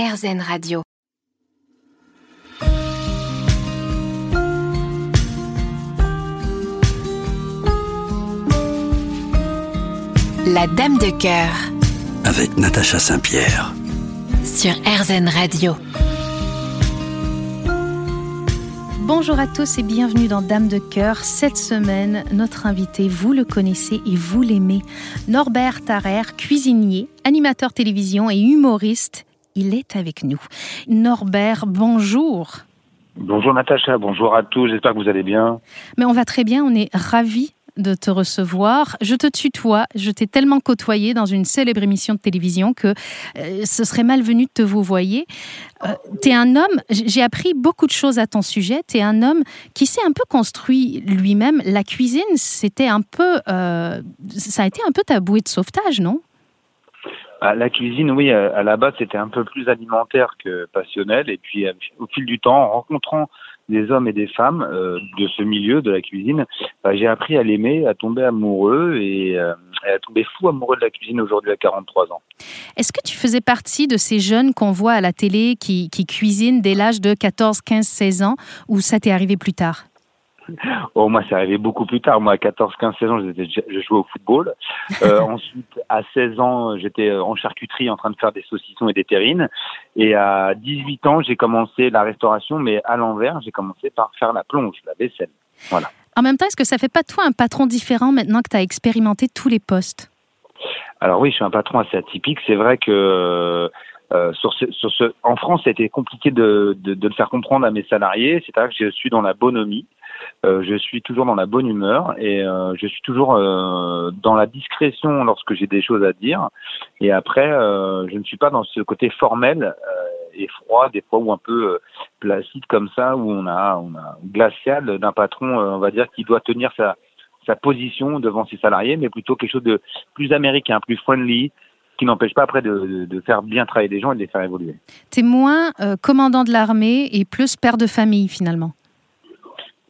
RZN Radio. La Dame de cœur. Avec Natacha Saint-Pierre. Sur RZN Radio. Bonjour à tous et bienvenue dans Dame de cœur. Cette semaine, notre invité, vous le connaissez et vous l'aimez, Norbert Tarrer, cuisinier, animateur télévision et humoriste. Il est avec nous. Norbert, bonjour. Bonjour Natacha, bonjour à tous, j'espère que vous allez bien. Mais on va très bien, on est ravis de te recevoir. Je te tutoie, je t'ai tellement côtoyé dans une célèbre émission de télévision que euh, ce serait malvenu de te vous voyer. Euh, tu es un homme, j'ai appris beaucoup de choses à ton sujet, tu es un homme qui s'est un peu construit lui-même. La cuisine, c'était un peu, euh, ça a été un peu ta bouée de sauvetage, non? Ah, la cuisine, oui, à la base, c'était un peu plus alimentaire que passionnel. Et puis, au fil du temps, en rencontrant des hommes et des femmes euh, de ce milieu de la cuisine, bah, j'ai appris à l'aimer, à tomber amoureux et, euh, à tomber fou amoureux de la cuisine aujourd'hui à 43 ans. Est-ce que tu faisais partie de ces jeunes qu'on voit à la télé qui, qui cuisinent dès l'âge de 14, 15, 16 ans ou ça t'est arrivé plus tard? Oh, moi, c'est arrivé beaucoup plus tard. Moi, à 14, 15, 16 ans, je jouais au football. Euh, ensuite, à 16 ans, j'étais en charcuterie en train de faire des saucissons et des terrines. Et à 18 ans, j'ai commencé la restauration, mais à l'envers, j'ai commencé par faire la plonge, la vaisselle. Voilà. En même temps, est-ce que ça fait pas de toi un patron différent maintenant que tu as expérimenté tous les postes? Alors oui, je suis un patron assez atypique. C'est vrai que euh, sur ce, sur ce, en France, ça a été compliqué de, de, de le faire comprendre à mes salariés. C'est-à-dire que je suis dans la bonhomie. Euh, je suis toujours dans la bonne humeur et euh, je suis toujours euh, dans la discrétion lorsque j'ai des choses à dire. Et après, je ne suis pas dans ce côté formel et froid, des fois ou un peu placide comme ça, où on a, glacial d'un patron, on va dire, qui doit tenir sa, position devant ses salariés, mais plutôt quelque chose de plus américain, plus friendly, qui n'empêche pas après de, faire bien travailler les gens et de les faire évoluer. Tu es moins commandant de l'armée et plus père de famille finalement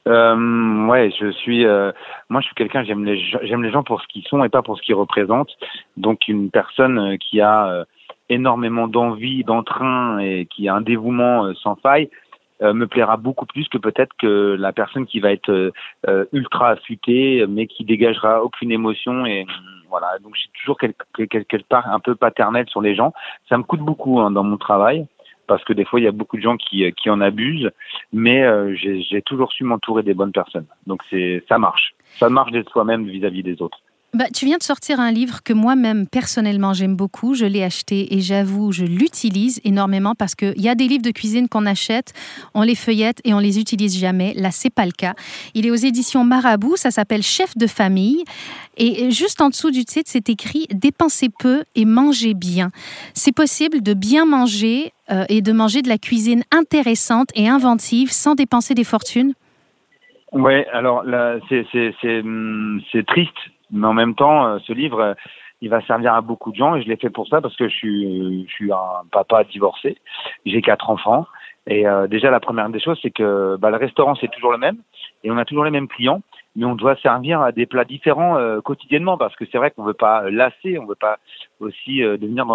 euh, ouais, je suis. Euh, moi, je suis quelqu'un. J'aime les j'aime les gens pour ce qu'ils sont et pas pour ce qu'ils représentent. Donc, une personne euh, qui a euh, énormément d'envie, d'entrain et qui a un dévouement euh, sans faille me plaira beaucoup plus que peut-être que la personne qui va être ultra affûtée, mais qui dégagera aucune émotion et voilà. Donc, j'ai toujours quelque, quelque part un peu paternel sur les gens. Ça me coûte beaucoup hein, dans mon travail parce que des fois il y a beaucoup de gens qui, euh, qui en abusent, mais euh, j'ai toujours su m'entourer des bonnes personnes. Donc c'est ça marche, ça marche d'être soi-même vis-à-vis des autres. Bah, tu viens de sortir un livre que moi-même, personnellement, j'aime beaucoup. Je l'ai acheté et j'avoue, je l'utilise énormément parce qu'il y a des livres de cuisine qu'on achète, on les feuillette et on les utilise jamais. Là, c'est pas le cas. Il est aux éditions Marabout, ça s'appelle Chef de famille. Et juste en dessous du titre, c'est écrit Dépensez peu et mangez bien. C'est possible de bien manger euh, et de manger de la cuisine intéressante et inventive sans dépenser des fortunes? Oui, alors hum, c'est triste mais en même temps, euh, ce livre, euh, il va servir à beaucoup de gens et je l'ai fait pour ça parce que je suis, je suis un papa divorcé, j'ai quatre enfants. Et euh, déjà la première des choses c'est que bah, le restaurant c'est toujours le même et on a toujours les mêmes clients, mais on doit servir à des plats différents quotidiennement parce que c'est vrai qu'on veut pas lasser, on veut pas aussi devenir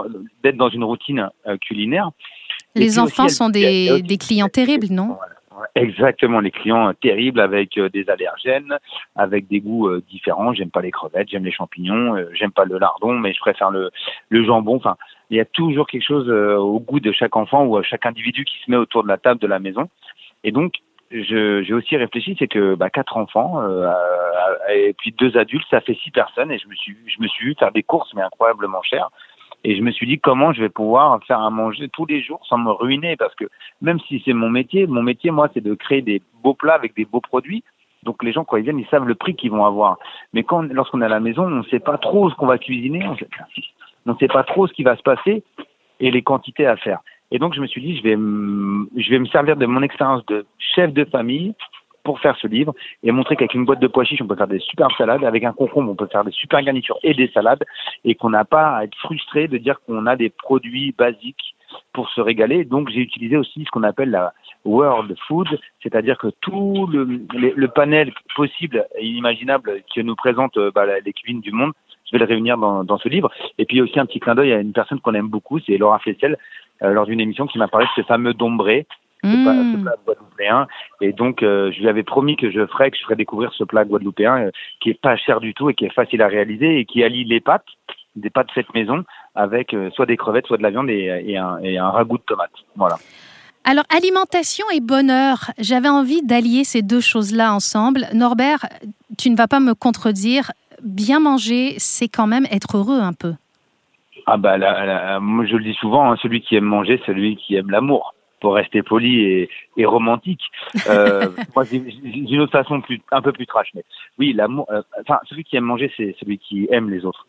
d'être dans une routine culinaire. Les enfants sont des, des clients terribles, non? Exactement, les clients euh, terribles avec euh, des allergènes, avec des goûts euh, différents. J'aime pas les crevettes, j'aime les champignons, j'aime pas le lardon, mais je préfère le, le jambon. Enfin, il y a toujours quelque chose au goût de chaque enfant ou à chaque individu qui se met autour de la table de la maison. Et donc, j'ai aussi réfléchi, c'est que bah, quatre enfants et puis deux adultes, ça fait six personnes. Et je me suis, je me suis vu faire des courses, mais incroyablement chères. Et je me suis dit comment je vais pouvoir faire à manger tous les jours sans me ruiner? Parce que même si c'est mon métier, mon métier moi c'est de créer des beaux plats avec des beaux produits. Donc les gens quand ils viennent, ils savent le prix qu'ils vont avoir. Mais quand lorsqu'on est à la maison, on ne sait pas trop ce qu'on va cuisiner, on ne sait pas trop ce qui va se passer et les quantités à faire. Et donc je me suis dit je vais je vais me servir de mon expérience de chef de famille pour faire ce livre et montrer qu'avec une boîte de pois chiches, on peut faire des super salades, avec un concombre, on peut faire des super garnitures et des salades, et qu'on n'a pas à être frustré de dire qu'on a des produits basiques pour se régaler. Donc j'ai utilisé aussi ce qu'on appelle la world food, c'est-à-dire que tout le, panel possible et inimaginable que nous présente euh, bah, les cuisines du monde, je vais le réunir dans, dans ce livre. Et puis aussi un petit clin d'œil à une personne qu'on aime beaucoup, c'est Laura Flessel, lors d'une émission qui m'a parlé de ce fameux dombré, ce, Mmh. plat guadeloupéen. Et donc, euh, je lui avais promis que je ferais, que je ferais découvrir ce plat guadeloupéen euh, qui est pas cher du tout et qui est facile à réaliser et qui allie les pâtes, des pâtes faites maison, avec euh, soit des crevettes, soit de la viande et, et un, et un ragoût de tomates. Voilà. Alors, alimentation et bonheur, j'avais envie d'allier ces deux choses-là ensemble. Norbert, tu ne vas pas me contredire, bien manger, c'est quand même être heureux un peu. Ah bah, moi je le dis souvent, hein, celui qui aime manger, c'est celui qui aime l'amour. Pour rester poli et, et romantique. Euh, moi, j'ai j'ai une autre façon plus, un peu plus trash, mais oui, l'amour. euh, Enfin, celui qui aime manger, c'est celui qui aime les autres.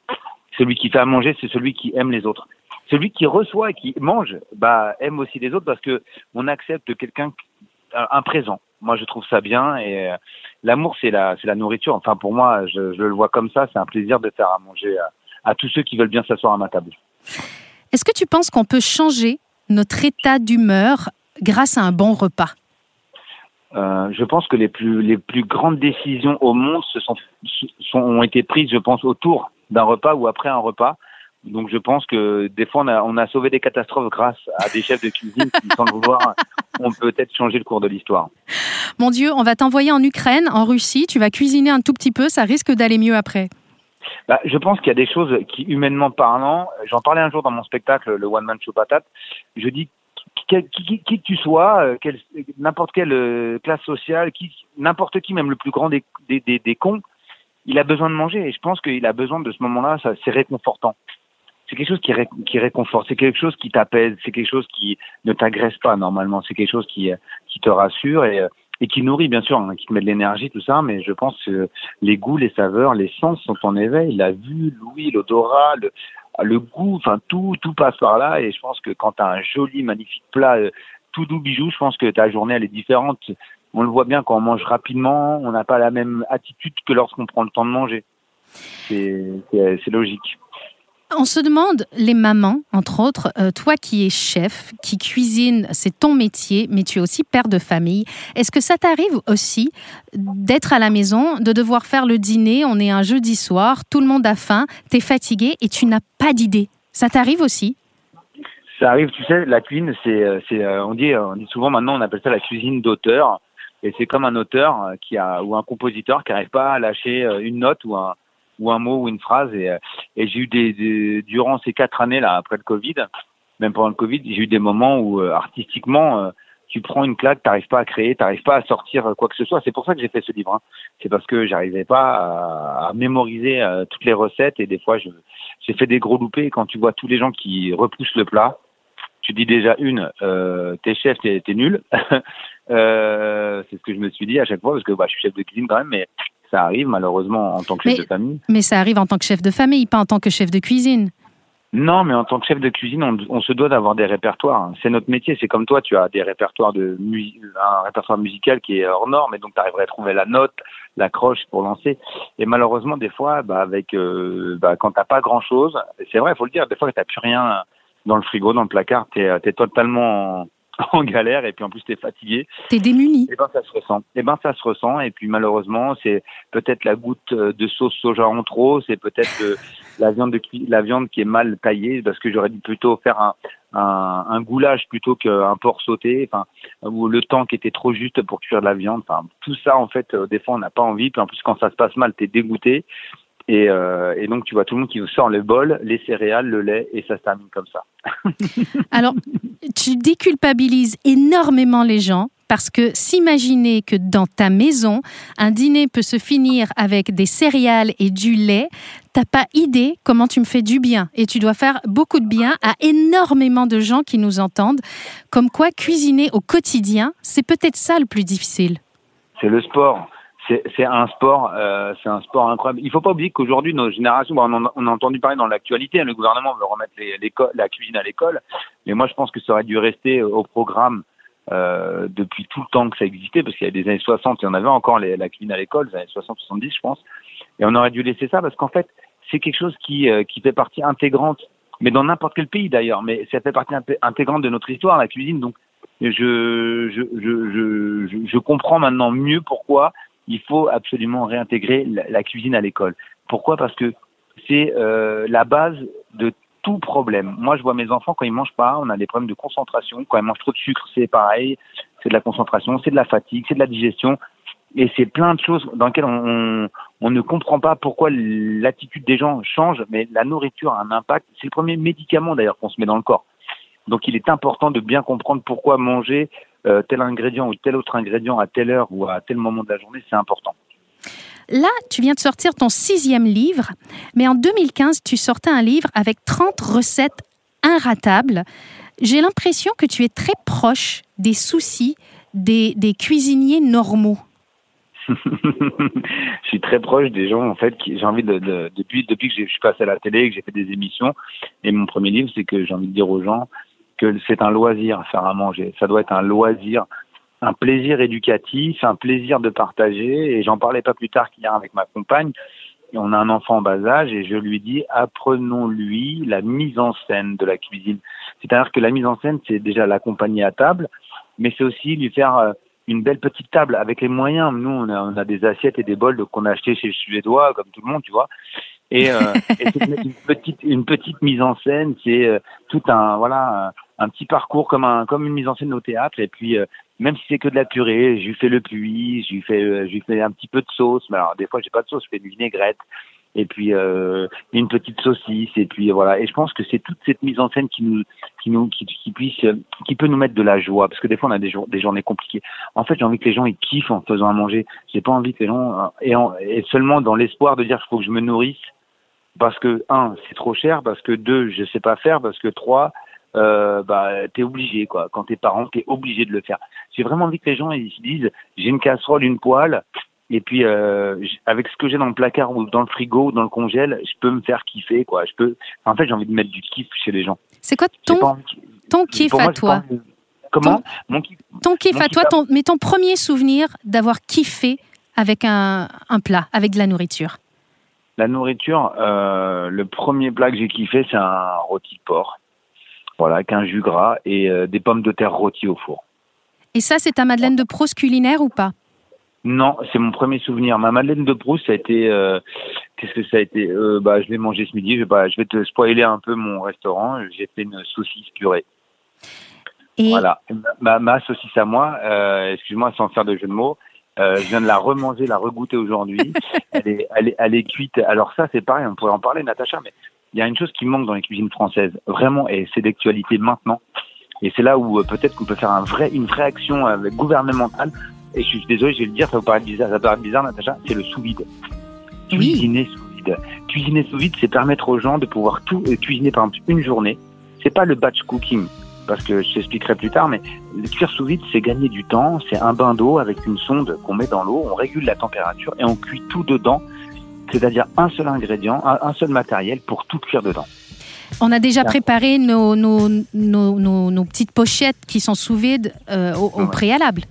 Celui qui fait à manger, c'est celui qui aime les autres. Celui qui reçoit et qui mange, bah aime aussi les autres parce que on accepte quelqu'un un un présent. Moi, je trouve ça bien et euh, l'amour, c'est la, c'est la nourriture. Enfin, pour moi, je, je le vois comme ça. C'est un plaisir de faire à manger à, à tous ceux qui veulent bien s'asseoir à ma table. Est-ce que tu penses qu'on peut changer notre état d'humeur grâce à un bon repas Euh, je pense que les plus les plus grandes décisions au monde se sont, sont ont été prises, je pense, autour d'un repas ou après un repas. Donc je pense que des fois on a on a sauvé des catastrophes grâce à des chefs de cuisine qui, sans le vouloir, ont peut-être changé le cours de l'histoire. Mon Dieu, on va t'envoyer en Ukraine, en Russie, tu vas cuisiner un tout petit peu, ça risque d'aller mieux après. Bah, je pense qu'il y a des choses qui, humainement parlant, j'en parlais un jour dans mon spectacle, le One Man Show Patate, je dis qui, qui, qui- que tu sois, euh, quel- n'importe quelle euh, classe sociale, qui, n'importe qui, même le plus grand des, des, des, des cons, il a besoin de manger. Et je pense qu'il a besoin de ce moment-là, ça, c'est réconfortant. C'est quelque chose qui, ré, qui réconforte, c'est quelque chose qui t'apaise, c'est quelque chose qui ne t'agresse pas normalement, c'est quelque chose qui, euh, qui te rassure. Et, et qui nourrit bien sûr, hein, qui te met de l'énergie, tout ça, mais je pense que les goûts, les saveurs, les sens sont en éveil, la vue, l'ouïe, l'odorat, le, le goût, enfin tout, tout passe par là. Et je pense que quand tu as un joli, magnifique plat, euh, tout doux bijou, je pense que ta journée elle est différente. On le voit bien quand on mange rapidement, on n'a pas la même attitude que lorsqu'on prend le temps de manger. C'est logique. On se demande, les mamans, entre autres, euh, toi qui es chef, qui cuisine, c'est ton métier, mais tu es aussi père de famille. Est-ce que ça t'arrive aussi d'être à la maison, de devoir faire le dîner, on est un jeudi soir, tout le monde a faim, tu es fatigué et tu n'as pas d'idée? Ça t'arrive aussi? Ça arrive, tu sais, la cuisine, c'est, euh, euh, on dit, on dit souvent maintenant, on appelle ça la cuisine d'auteur. Et c'est comme un auteur qui a ou un compositeur qui n'arrive pas à lâcher une note ou un ou un mot ou une phrase. Et, euh, et j'ai eu des, des- durant ces quatre années là après le Covid, même pendant le Covid, j'ai eu des moments où euh, artistiquement euh, tu prends une claque, t'arrives pas à créer, t'arrives pas à sortir quoi que ce soit. C'est pour ça que j'ai fait ce livre. hein. C'est parce que j'arrivais pas à, à mémoriser euh, toutes les recettes et des fois je, j'ai fait des gros loupés. Quand tu vois tous les gens qui repoussent le plat, tu dis déjà une, euh, t'es chef, t'es, t'es nul. euh, c'est ce que je me suis dit à chaque fois parce que bah, je suis chef de cuisine quand même, mais ça arrive malheureusement en tant que chef Mais- de famille. Mais ça arrive en tant que chef de famille, pas en tant que chef de cuisine. Non, mais en tant que chef de cuisine, on, on se doit d'avoir des répertoires. C'est notre métier. C'est comme toi, tu as des répertoires de un répertoire musical qui est hors norme, et donc tu arriverais à trouver la note, la croche pour lancer. Et malheureusement, des fois, bah, avec euh, bah, quand t'as pas grand chose, c'est vrai, il faut le dire, des fois t'as plus rien dans le frigo, dans le placard, t'es es totalement en, galère, et puis en plus t'es fatigué. Tu es démuni. Eh ben ça se ressent. Eh ben ça se ressent. Et puis malheureusement, c'est peut-être la goutte de sauce soja en trop, c'est peut-être la viande de la viande qui est mal taillée parce que j'aurais dû plutôt faire un, un, un goulash plutôt qu'un porc sauté, enfin ou le temps qui était trop juste pour cuire de la viande. Enfin tout ça en fait, euh, des fois on n'a pas envie. Puis en plus quand ça se passe mal, t'es dégoûté. Et, euh, et donc tu vois tout le monde qui vous sort le bol, les céréales, le lait, et ça se termine comme ça. Alors, tu déculpabilises énormément les gens parce que s'imaginer que dans ta maison, un dîner peut se finir avec des céréales et du lait, t'as pas idée comment tu me fais du bien. Et tu dois faire beaucoup de bien à énormément de gens qui nous entendent. Comme quoi, cuisiner au quotidien, c'est peut-être ça le plus difficile. c'est le sport. C'est un sport, euh, c'est un sport incroyable. Il faut pas oublier qu'aujourd'hui nos générations, bon, on, on a entendu parler dans l'actualité, hein, le gouvernement veut remettre les- la cuisine à l'école, mais moi je pense que ça aurait dû rester au programme euh, depuis tout le temps que ça existait, parce qu'il y a des années 60, il y en avait encore les- la cuisine à l'école, les années 60-70 je pense, et on aurait dû laisser ça parce qu'en fait c'est quelque chose qui euh, qui fait partie intégrante, mais dans n'importe quel pays d'ailleurs, mais ça fait partie inté- intégrante de notre histoire la cuisine, donc je je je, je, je comprends maintenant mieux pourquoi il faut absolument réintégrer la, cuisine à l'école. Pourquoi? Parce que c'est euh, la base de tout problème. Moi, je vois mes enfants quand ils mangent pas, on a des problèmes de concentration. Quand ils mangent trop de sucre, c'est pareil. C'est de la concentration, c'est de la fatigue, c'est de la digestion. Et c'est plein de choses dans lesquelles on, on ne comprend pas pourquoi l'attitude des gens change, mais la nourriture a un impact. C'est le premier médicament d'ailleurs qu'on se met dans le corps. Donc il est important de bien comprendre pourquoi manger euh, tel ingrédient ou tel autre ingrédient à telle heure ou à tel moment de la journée, c'est important. Là, tu viens de sortir ton sixième livre, mais en 2015, tu sortais un livre avec 30 recettes inratables. J'ai l'impression que tu es très proche des soucis des, des cuisiniers normaux. je suis très proche des gens en fait j'ai envie de, de, depuis depuis que je suis passé à la télé que j'ai fait des émissions et mon premier livre c'est que j'ai envie de dire aux gens que c'est un loisir faire à manger ça doit être un loisir un plaisir éducatif un plaisir de partager et j'en parlais pas plus tard qu'hier avec ma compagne on a un enfant en bas âge et je lui dis apprenons-lui la mise en scène de la cuisine c'est-à-dire que la mise en scène c'est déjà l'accompagner à table mais c'est aussi lui faire euh, une belle petite table avec les moyens. Nous, on a, des assiettes et des bols qu'on a achetés chez les Suédois, comme tout le monde, tu vois. Et, euh, et une petite, une petite mise en scène, c'est euh, tout un, voilà, un, petit parcours comme un, comme une mise en scène au théâtre. Et puis, euh, même si c'est que de la purée, je lui fais le puits, je lui fais, je lui fais un petit peu de sauce. Mais alors, des fois, j'ai pas de sauce, je fais une vinaigrette. Et puis euh, une petite saucisse. Et puis voilà. Et je pense que c'est toute cette mise en scène qui nous qui nous qui, qui puisse qui peut nous mettre de la joie. Parce que des fois on a des, jour, des journées compliquées. En fait j'ai envie que les gens ils kiffent en faisant à manger. J'ai pas envie que les gens et, et seulement dans l'espoir de dire qu'il faut que je me nourrisse. Parce que un c'est trop cher. Parce que deux je sais pas faire. Parce que trois euh, bah t'es obligé quoi quand t'es parent t'es obligé de le faire j'ai vraiment envie que les gens ils se disent j'ai une casserole une poêle et puis euh, avec ce que j'ai dans le placard ou dans le frigo ou dans le congèle, je peux me faire kiffer quoi. Je peux. En fait, j'ai envie de mettre du kiff chez les gens. C'est quoi ton ton kiff à toi Comment ton, Mon kiff. Ton kiff à toi, ton, mais ton premier souvenir d'avoir kiffé avec un, un, plat, avec de la nourriture? La nourriture, euh, le premier plat que j'ai kiffé, c'est un rôti de porc. Voilà, avec un jus gras et euh, des pommes de terre rôties au four. Et ça, c'est ta Madeleine de Proust culinaire ou pas? Non, c'est mon premier souvenir. Ma Madeleine de Proust, ça a été. Euh, Qu'est-ce que ça a été? Euh, Bah, je l'ai mangé ce midi. Je, bah, je vais te spoiler un peu mon restaurant. J'ai fait une saucisse purée. Et... Voilà. Ma, ma, saucisse à moi, euh, excuse-moi sans faire de jeu de mots, je viens de la remanger, la regoûter aujourd'hui. elle, est, elle, est, elle est cuite. Alors ça, c'est pareil, on pourrait en parler, Natacha, mais il y a une chose qui manque dans les cuisines françaises, vraiment, et c'est d'actualité maintenant. Et c'est là où euh, peut-être qu'on peut faire un vrai, une vraie action euh, gouvernementale et je suis désolé, je vais le dire, ça vous paraît bizarre, ça paraît bizarre, Natacha, c'est le sous-vide. Cuisiner sous vide. Cuisiner sous vide, c'est permettre aux gens de pouvoir tout euh, cuisiner, par exemple, une journée. C'est pas le batch cooking, parce que je t'expliquerai plus tard, mais le cuire sous vide, c'est gagner du temps. C'est un bain d'eau avec une sonde qu'on met dans l'eau, on régule la température et on cuit tout dedans. C'est-à-dire un seul ingrédient, un, seul matériel pour tout cuire dedans. On a déjà préparé nos, nos, nos, nos, petites pochettes qui sont sous vide euh, au, préalable.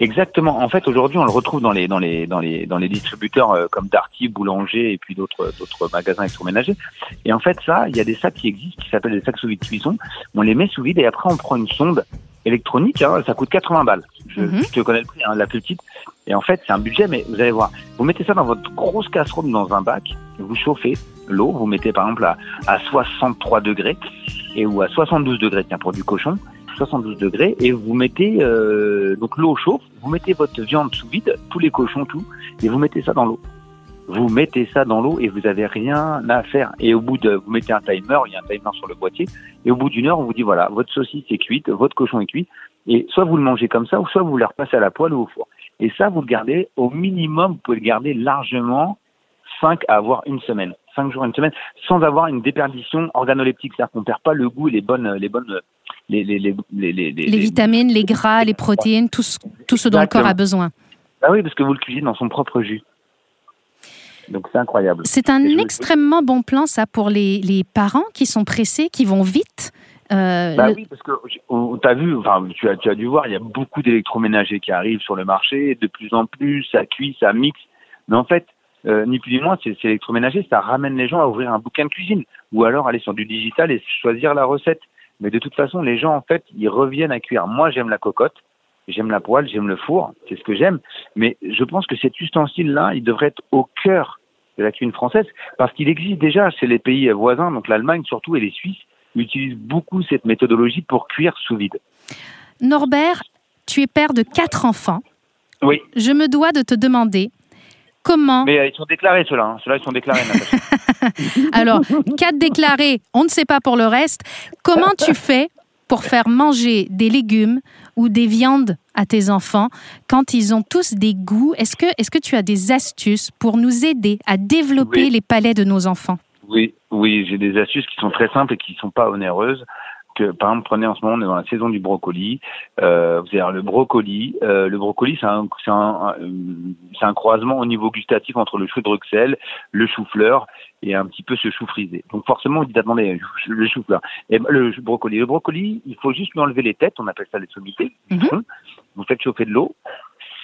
Exactement. En fait, aujourd'hui, on le retrouve dans les dans les dans les dans les distributeurs euh, comme Darty, Boulanger et puis d'autres d'autres magasins électroménagers. Et en fait, ça, il y a des sacs qui existent qui s'appellent des sacs sous vide cuisson. On les met sous vide et après on prend une sonde électronique. Hein, ça coûte 80 balles. Je, mhm. te connais le prix, hein, la plus petite. Et en fait, c'est un budget, mais vous allez voir. Vous mettez ça dans votre grosse casserole dans un bac. Vous chauffez l'eau. Vous mettez par exemple à, à 63 degrés et ou à 72 degrés tiens pour du cochon 72 degrés et vous mettez euh, donc l'eau chauffe, vous mettez votre viande sous vide, tous les cochons tout, et vous mettez ça dans l'eau. Vous mettez ça dans l'eau et vous avez rien à faire. Et au bout de, vous mettez un timer, il y a un timer sur le boîtier, et au bout d'une heure, on vous dit voilà, votre saucisse est cuite, votre cochon est cuit, et soit vous le mangez comme ça, ou soit vous le repassez à la poêle ou au four. Et ça, vous le gardez au minimum, vous pouvez le garder largement 5 à avoir une semaine, 5 jours, une semaine, sans avoir une déperdition organoleptique, c'est-à-dire qu'on perd pas le goût et les bonnes, les bonnes les, les, les, les vitamines, les gras, les protéines, tout ce, tout ce dont le corps a besoin. Ah oui, parce que vous le cuisinez dans son propre jus. Donc c'est incroyable. C'est un extrêmement bon plan, ça, pour les, les, parents qui sont pressés, qui vont vite. Euh, bah oui, parce que tu as vu, enfin, tu as, tu as dû voir, il y a beaucoup d'électroménagers qui arrivent sur le marché, de plus en plus, ça cuit, ça mixe. Mais en fait, euh, ni plus ni moins, c'est électroménager, ça ramène les gens à ouvrir un bouquin de cuisine ou alors aller sur du digital et choisir la recette. Mais de toute façon, les gens, en fait, ils reviennent à cuire. Moi, j'aime la cocotte, j'aime la poêle, j'aime le four, c'est ce que j'aime. Mais je pense que cet ustensile-là, il devrait être au cœur de la cuisine française, parce qu'il existe déjà chez les pays voisins, donc l'Allemagne surtout et les Suisses, utilisent beaucoup cette méthodologie pour cuire sous vide. Norbert, tu es père de quatre enfants. Oui. Je me dois de te demander comment. Mais euh, ils sont déclarés ceux-là, hein. ceux-là ils sont déclarés. Alors, quatre déclarés, on ne sait pas pour le reste. Comment tu fais pour faire manger des légumes ou des viandes à tes enfants quand ils ont tous des goûts Est-ce que, est que tu as des astuces pour nous aider à développer les palais de nos enfants? Oui, oui, j'ai des astuces qui sont très simples et qui ne sont pas onéreuses par exemple, prenez en ce moment, on est dans la saison du brocoli. Euh, vous avez le brocoli. Euh, le brocoli, c'est un, c'est un, un, croisement au niveau gustatif entre le chou de Bruxelles, le chou-fleur et un petit peu ce chou frisé. Donc forcément, vous dites, attendez, le chou-fleur. Et le brocoli. Le brocoli, il faut juste lui enlever les têtes, on appelle ça les sommités. Mhm. Vous faites chauffer de l'eau.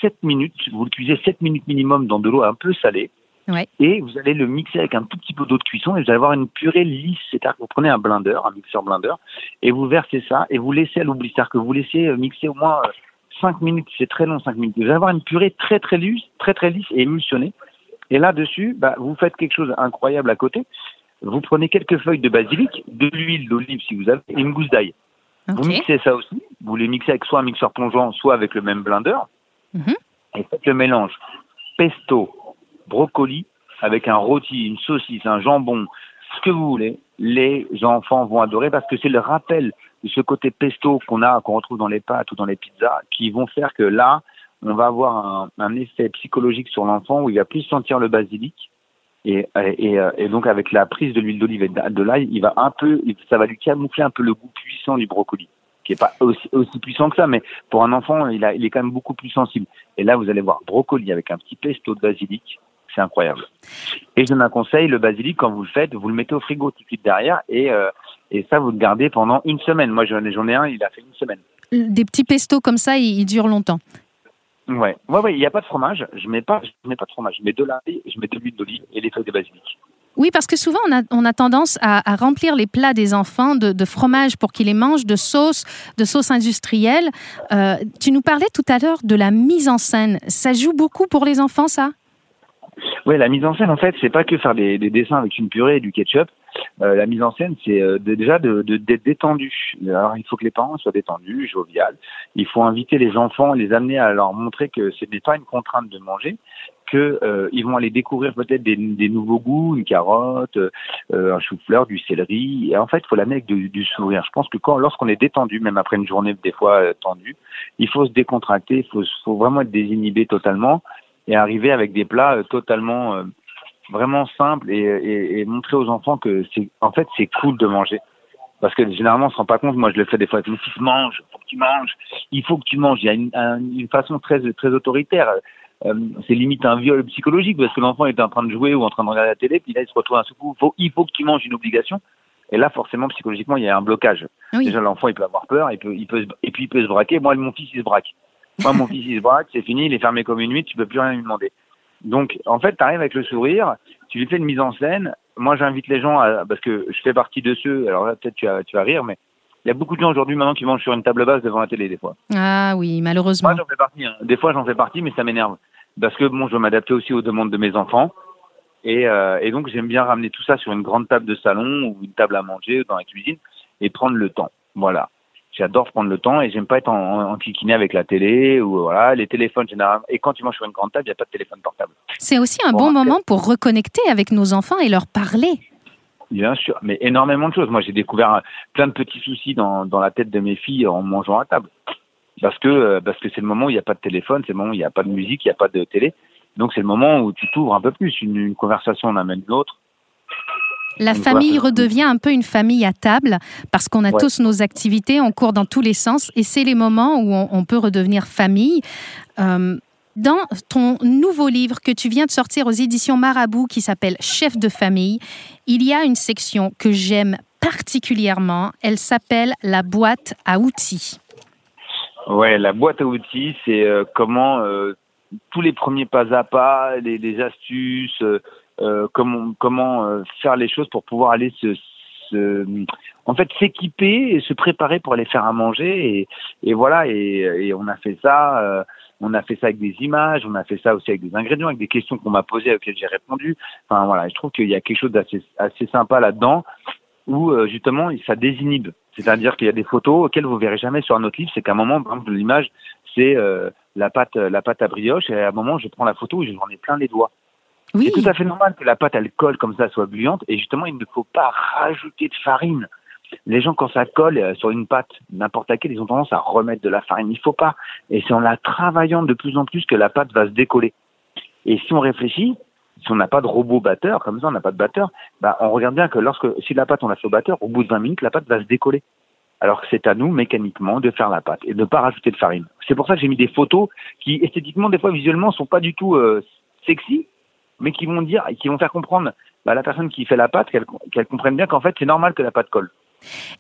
7 minutes, vous le cuisez 7 minutes minimum dans de l'eau un peu salée. Et vous allez le mixer avec un tout petit peu d'eau de cuisson et vous allez avoir une purée lisse. C'est-à-dire que vous prenez un blender, un mixeur blender, et vous versez ça et vous laissez à l'oubli. C'est-à-dire que vous laissez euh, mixer au moins 5 euh, minutes, c'est très long 5 minutes. Vous allez avoir une purée très très lisse, très très lisse et émulsionnée. Et là-dessus, bah, vous faites quelque chose d'incroyable à côté. Vous prenez quelques feuilles de basilic, de l'huile d'olive si vous avez, et une gousse d'ail. Vous mixez ça aussi. Vous les mixez avec soit un mixeur plongeant, soit avec le même blender. Mhm. Et faites le mélange pesto, brocoli avec un rôti, une saucisse, un jambon, ce que vous voulez, les enfants vont adorer parce que c'est le rappel de ce côté pesto qu'on a, qu'on retrouve dans les pâtes ou dans les pizzas, qui vont faire que là, on va avoir un, effet psychologique sur l'enfant où il va plus sentir le basilic. Et, et, et donc avec la prise de l'huile d'olive et de l'ail, il va un peu, ça va lui camoufler un peu le goût puissant du brocoli, qui est pas aussi, puissant que ça, mais pour un enfant, il est quand même beaucoup plus sensible. Et là, vous allez voir brocoli avec un petit pesto de basilic, c'est incroyable. Et je conseille le basilic, quand vous le faites, vous le mettez au frigo tout de suite derrière et, euh, et ça, vous le gardez pendant une semaine. Moi, j'en ai, un, il a fait une semaine. Des petits pestos comme ça, ils, durent longtemps. Ouais, ouais, ouais. Il n'y a pas de fromage. Je mets pas, je mets pas de fromage. Je mets de l'ail, je mets de l'huile d'olive et les feuilles de basilic. Oui, parce que souvent, on a, on a tendance à, remplir les plats des enfants de, fromage pour qu'ils les mangent, de sauce, de sauce industrielle. Euh, tu nous parlais tout à l'heure de la mise en scène. Ça joue beaucoup pour les enfants, ça? Oui, la mise en scène, en fait, c'est pas que faire des, dessins avec une purée et du ketchup. Euh, la mise en scène, c'est euh, déjà d'être de, détendu. Alors, il faut que les parents soient détendus, jovial. Il faut inviter les enfants, les amener à leur montrer que ce n'est pas une contrainte de manger, que euh, ils vont aller découvrir peut-être des, nouveaux goûts, une carotte, un chou-fleur, du céleri. Et en fait, il faut l'amener avec du, sourire. Je pense que quand, lorsqu'on est détendu, même après une journée des fois tendue, il faut se décontracter, il faut, faut vraiment être désinhibé totalement et arriver avec des plats euh, totalement euh, vraiment simples et, et, montrer aux enfants que c'est en fait c'est cool de manger. Parce que généralement on se rend pas compte moi je le fais des fois avec mon fils mange faut que tu manges. Il faut que tu manges. Il y a une, une façon très très autoritaire. Euh, c'est limite un viol psychologique parce que l'enfant est en train de jouer ou en train de regarder la télé puis là il se retrouve un coup faut il faut que tu manges une obligation. Et là forcément psychologiquement il y a un blocage. Déjà l'enfant il peut avoir peur il peut il peut et puis il peut se braquer. Moi mon fils il se braque moi, mon fils, il se braque, c'est fini, il est fermé comme une nuit, tu peux plus rien lui demander. Donc, en fait, tu arrives avec le sourire, tu lui fais une mise en scène. Moi, j'invite les gens à, parce que je fais partie de ceux, alors là, peut-être tu vas, tu vas rire, mais il y a beaucoup de gens aujourd'hui maintenant qui mangent sur une table basse devant la télé, des fois. Ah oui, malheureusement. Moi, j'en fais partie. Hein. Des fois, j'en fais partie, mais ça m'énerve. Parce que, bon, je dois m'adapter aussi aux demandes de mes enfants. Et, euh, et donc, j'aime bien ramener tout ça sur une grande table de salon ou une table à manger dans la cuisine et prendre le temps. Voilà j'adore prendre le temps et j'aime pas être en, en, avec la télé ou voilà les téléphones généralement. Et quand tu manges sur une grande table, il n'y a pas de téléphone portable. C'est aussi un bon, moment pour reconnecter avec nos enfants et leur parler. Bien sûr, mais énormément de choses. Moi, j'ai découvert plein de petits soucis dans, dans la tête de mes filles en mangeant à table. Parce que euh, parce que c'est le moment où il n'y a pas de téléphone, c'est le moment où il n'y a pas de musique, il n'y a pas de télé. Donc c'est le moment où tu t'ouvres un peu plus. Une, une conversation en amène l'autre. La famille redevient un peu une famille à table parce qu'on a tous nos activités, on court dans tous les sens et c'est les moments où on, peut redevenir famille. Euh, dans ton nouveau livre que tu viens de sortir aux éditions Marabout qui s'appelle Chef de famille, il y a une section que j'aime particulièrement. Elle s'appelle la boîte à outils. Ouais, la boîte à outils, c'est euh, comment euh, tous les premiers pas à pas, les, astuces, comment, comment euh, faire les choses pour pouvoir aller se, se en fait s'équiper et se préparer pour aller faire à manger et, et voilà et, et, on a fait ça euh, On a fait ça avec des images, on a fait ça aussi avec des ingrédients, avec des questions qu'on m'a posées auxquelles j'ai répondu. Enfin voilà, je trouve qu'il y a quelque chose d'assez assez sympa là-dedans où euh, justement ça désinhibe. C'est-à-dire qu'il y a des photos auxquelles vous verrez jamais sur un autre livre. C'est qu'à un moment, par exemple, l'image, c'est euh, la pâte, la pâte à brioche, et à un moment, je prends la photo et j'en ai plein les doigts. Oui. C'est tout à fait normal que la pâte, elle colle comme ça, soit bouillante, et justement, il ne faut pas rajouter de farine. Les gens, quand ça colle euh, sur une pâte, n'importe laquelle, ils ont tendance à remettre de la farine. Il faut pas. Et c'est en la travaillant de plus en plus que la pâte va se décoller. Et si on réfléchit, si on n'a pas de robot batteur, comme ça, on n'a pas de batteur, bah, on regarde bien que lorsque, si la pâte, on la fait au batteur, au bout de 20 minutes, la pâte va se décoller. Alors que c'est à nous, mécaniquement, de faire la pâte et de ne pas rajouter de farine. C'est pour ça que j'ai mis des photos qui, esthétiquement, des fois, visuellement, sont pas du tout euh, sexy, mais qui vont dire, qui vont faire comprendre bah, à la personne qui fait la pâte qu'elle qu'elle comprenne bien qu'en fait, c'est normal que la pâte colle.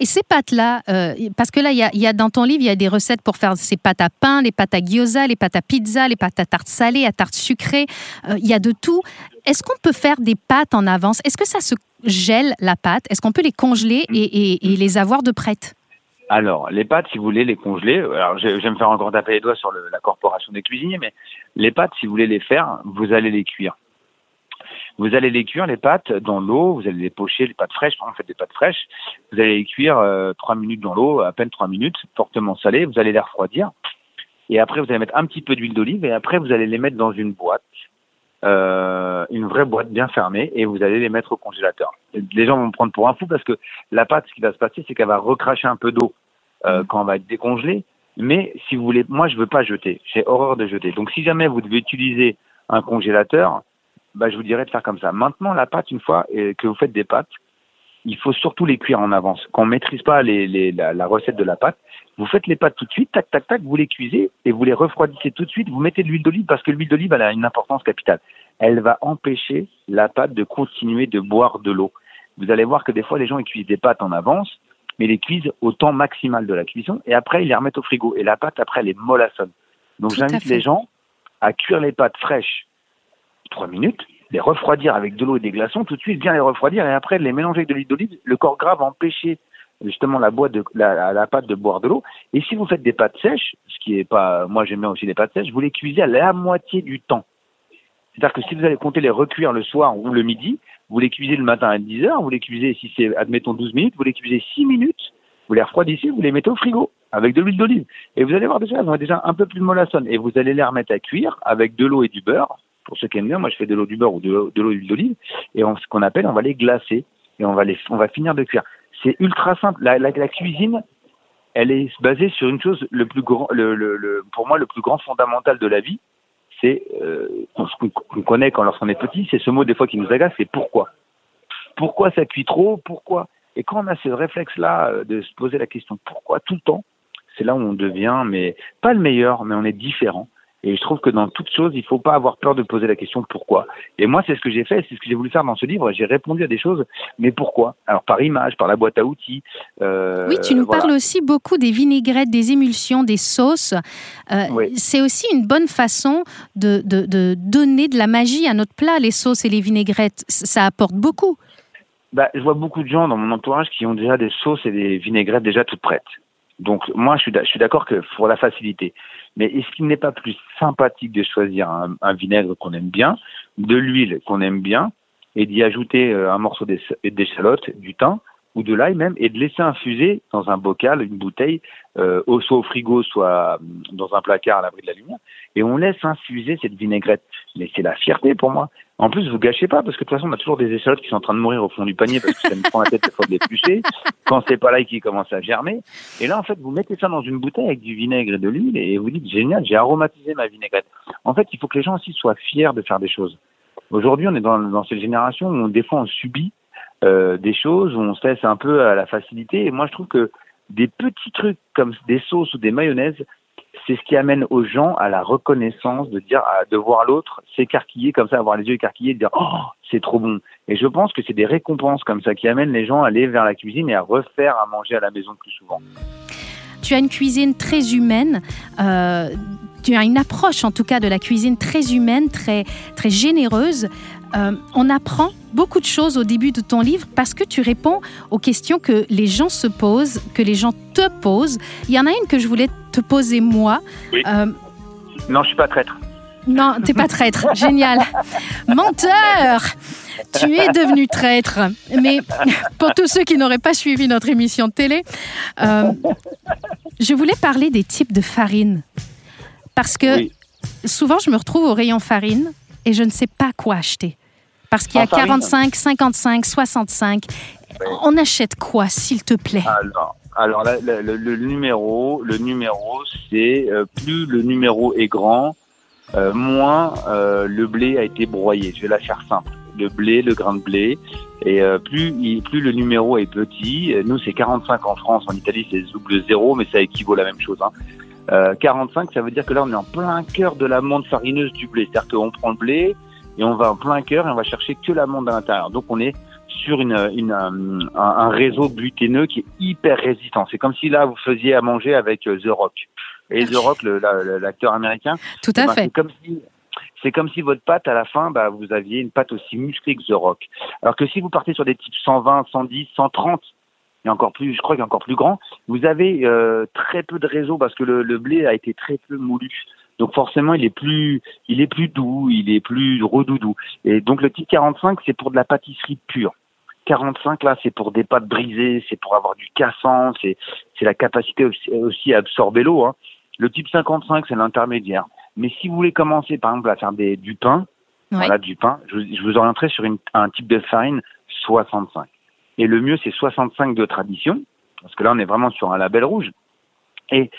Et ces pâtes-là, euh, parce que là, il y, a, il y a dans ton livre, il y a des recettes pour faire ces pâtes à pain, les pâtes à gyoza, les pâtes à pizza, les pâtes à tarte salée, à tarte sucrée. Euh, il y a de tout. Est-ce qu'on peut faire des pâtes en avance? Est-ce que ça se gèle la pâte? Est-ce qu'on peut les congeler et, et- et les avoir de prêtes? Alors, les pâtes, si vous voulez les congeler, alors je, je vais me faire encore taper les doigts sur le- la corporation des cuisiniers, mais les pâtes, si vous voulez les faire, vous allez les cuire. Vous allez les cuire, les pâtes, dans l'eau, vous allez les pocher, les pâtes fraîches, exemple, faites des pâtes fraîches, vous allez les cuire euh, trois minutes dans l'eau, à peine trois minutes, fortement salées, vous allez les refroidir, et après vous allez mettre un petit peu d'huile d'olive, et après vous allez les mettre dans une boîte, euh, une vraie boîte bien fermée, et vous allez les mettre au congélateur. Les gens vont me prendre pour un fou parce que la pâte, ce qui va se passer, c'est qu'elle va recracher un peu d'eau euh, quand on va être décongelée. Mais si vous voulez, moi je veux pas jeter. J'ai horreur de jeter. Donc si jamais vous devez utiliser un congélateur, bah, je vous dirais de faire comme ça. Maintenant, la pâte, une fois euh, que vous faites des pâtes, il faut surtout les cuire en avance. Quand on maîtrise pas les, les, la, la recette de la pâte, vous faites les pâtes tout de suite, tac, tac, tac, vous les cuisez et vous les refroidissez tout de suite. Vous mettez de l'huile d'olive parce que l'huile d'olive, elle a une importance capitale. Elle va empêcher la pâte de continuer de boire de l'eau. Vous allez voir que des fois, les gens, ils cuisent des pâtes en avance, mais ils les cuisent au temps maximal de la cuisson et après, ils les remettent au frigo. Et la pâte, après, elle est mollassonne. Donc, j'invite les gens à cuire les pâtes fraîches trois minutes, les refroidir avec de l'eau et des glaçons, tout de suite bien les refroidir et après les mélanger avec de l'huile d'olive. Le corps gras va empêcher justement la, boîte de, la, pâte de boire de l'eau. Et si vous faites des pâtes sèches, ce qui est pas, moi j'aime bien aussi les pâtes sèches, vous les cuisez à la moitié du temps. C'est-à-dire que si vous allez compter les recuire le soir ou le midi, vous les cuisez le matin à 10 heures, vous les cuisez, si c'est, admettons, 12 minutes, vous les cuisez 6 minutes, vous les refroidissez, vous les mettez au frigo avec de l'huile d'olive. Et vous allez voir déjà, elles vont être déjà un peu plus mollassonnes. Et vous allez les remettre à cuire avec de l'eau et du beurre. Pour ceux qui aiment bien, moi je fais de l'eau, du beurre ou de l'eau l'huile d'olive. Et ce qu'on appelle, on va les glacer et on va les, on va finir de cuire. C'est ultra simple. La, cuisine, elle est basée sur une chose, le plus grand, le, le, pour moi, le plus grand fondamental de la vie, c'est euh, qu'on connaît quand lorsqu'on est petit, c'est ce mot des fois qui nous agace, c'est pourquoi? Pourquoi ça cuit trop? Pourquoi? Et quand on a ce réflexe-là euh, de se poser la question pourquoi tout le temps, c'est là où on devient, mais pas le meilleur, mais on est différent. Et je trouve que dans toute chose, il faut pas avoir peur de poser la question pourquoi. Et moi, c'est ce que j'ai fait, c'est ce que j'ai voulu faire dans ce livre. J'ai répondu à des choses, mais pourquoi? Alors par image, par la boîte à outils. euh, Oui, tu nous voilà. parles aussi beaucoup des vinaigrettes, des émulsions, des sauces. Euh, Oui. C'est aussi une bonne façon de, de- de donner de la magie à notre plat, les sauces et les vinaigrettes. Ça apporte beaucoup. Bah, je vois beaucoup de gens dans mon entourage qui ont déjà des sauces et des vinaigrettes déjà toutes prêtes. Donc moi, je suis d'accord que pour la facilité. Mais est-ce qu'il n'est pas plus sympathique de choisir un, vinaigre qu'on aime bien, de l'huile qu'on aime bien, et d'y ajouter euh, un morceau d'échalote, du thym ou de l'ail même, et de laisser infuser dans un bocal, une bouteille, euh, soit au frigo, soit euh, dans un placard à l'abri de la lumière, et on laisse infuser cette vinaigrette. Mais c'est la fierté pour moi. En plus, vous gâchez pas, parce que de toute façon, on a toujours des échalotes qui sont en train de mourir au fond du panier parce que ça me prend la tête fois de l'éplucher. Quand c'est pas là qui commence à germer. Et là, en fait, vous mettez ça dans une bouteille avec du vinaigre et de l'huile et vous dites, génial, j'ai aromatisé ma vinaigrette. En fait, il faut que les gens aussi soient fiers de faire des choses. Aujourd'hui, on est dans, cette génération où, des fois, on subit euh, des choses, où on se laisse un peu à la facilité. Et moi, je trouve que des petits trucs comme des sauces ou des mayonnaises, c'est ce qui amène aux gens à la reconnaissance de dire, de voir l'autre s'écarquiller comme ça, avoir les yeux écarquillés, de dire, oh, c'est trop bon. Et je pense que c'est des récompenses comme ça qui amènent les gens à aller vers la cuisine et à refaire à manger à la maison plus souvent. Tu as une cuisine très humaine. euh, tu as une approche, en tout cas, de la cuisine très humaine, très, très généreuse. Euh, on apprend beaucoup de choses au début de ton livre parce que tu réponds aux questions que les gens se posent, que les gens te posent. Il y en a une que je voulais te poser moi. Oui. Euh, Non, je suis pas traître. Non, t'es pas traître. Génial. Menteur Tu es devenu traître. Mais pour tous ceux qui n'auraient pas suivi notre émission de télé, euh, je voulais parler des types de farine. Parce que Oui. souvent, je me retrouve au rayon farine et je ne sais pas quoi acheter. Parce qu'il y a En farine 45, 55, 65. On achète quoi, s'il te plaît? Alors, alors là, le, le- le numéro, le numéro, c'est euh, plus le numéro est grand, euh, moins euh, le blé a été broyé. Je vais la faire simple. Le blé, le grain de blé, et plus il- plus le numéro est petit. Nous, c'est 45 en France. En Italie, c'est double zéro, mais ça équivaut à la même chose. Hein. Euh, 45, ça veut dire que là, on est en plein cœur de l'amande farineuse du blé. C'est-à-dire qu'on prend le blé et on va en plein cœur et on va chercher que l'amande à l'intérieur. Donc, on est sur une, une, euh, un, un réseau gluténeux qui est hyper résistant. C'est comme si là, vous faisiez à manger avec euh, The Rock. Et The Rock, l'acteur américain, Tout eh à ben, fait. c'est comme si c'est comme si votre pâte à la fin, bah, vous aviez une pâte aussi musclée que The Rock. Alors que si vous partez sur des types 120, 110, 130 et encore plus, je crois qu'il est encore plus grand, vous avez euh, très peu de réseau parce que le, le blé a été très peu moulu. Donc forcément, il est plus, il est plus doux, il est plus redoudou. Et donc le type 45, c'est pour de la pâtisserie pure. 45 là, c'est pour des pâtes brisées, c'est pour avoir du cassant, c'est c'est la capacité aussi, à absorber l'eau. Hein. Le type 55, c'est l'intermédiaire. Mais si vous voulez commencer, par exemple, à faire des, du pain, Ouais. voilà, du pain, je, vous- je vous orienterai sur une, un type de farine 65. Et le mieux, c'est 65 de tradition, parce que là, on est vraiment sur un label rouge. Et,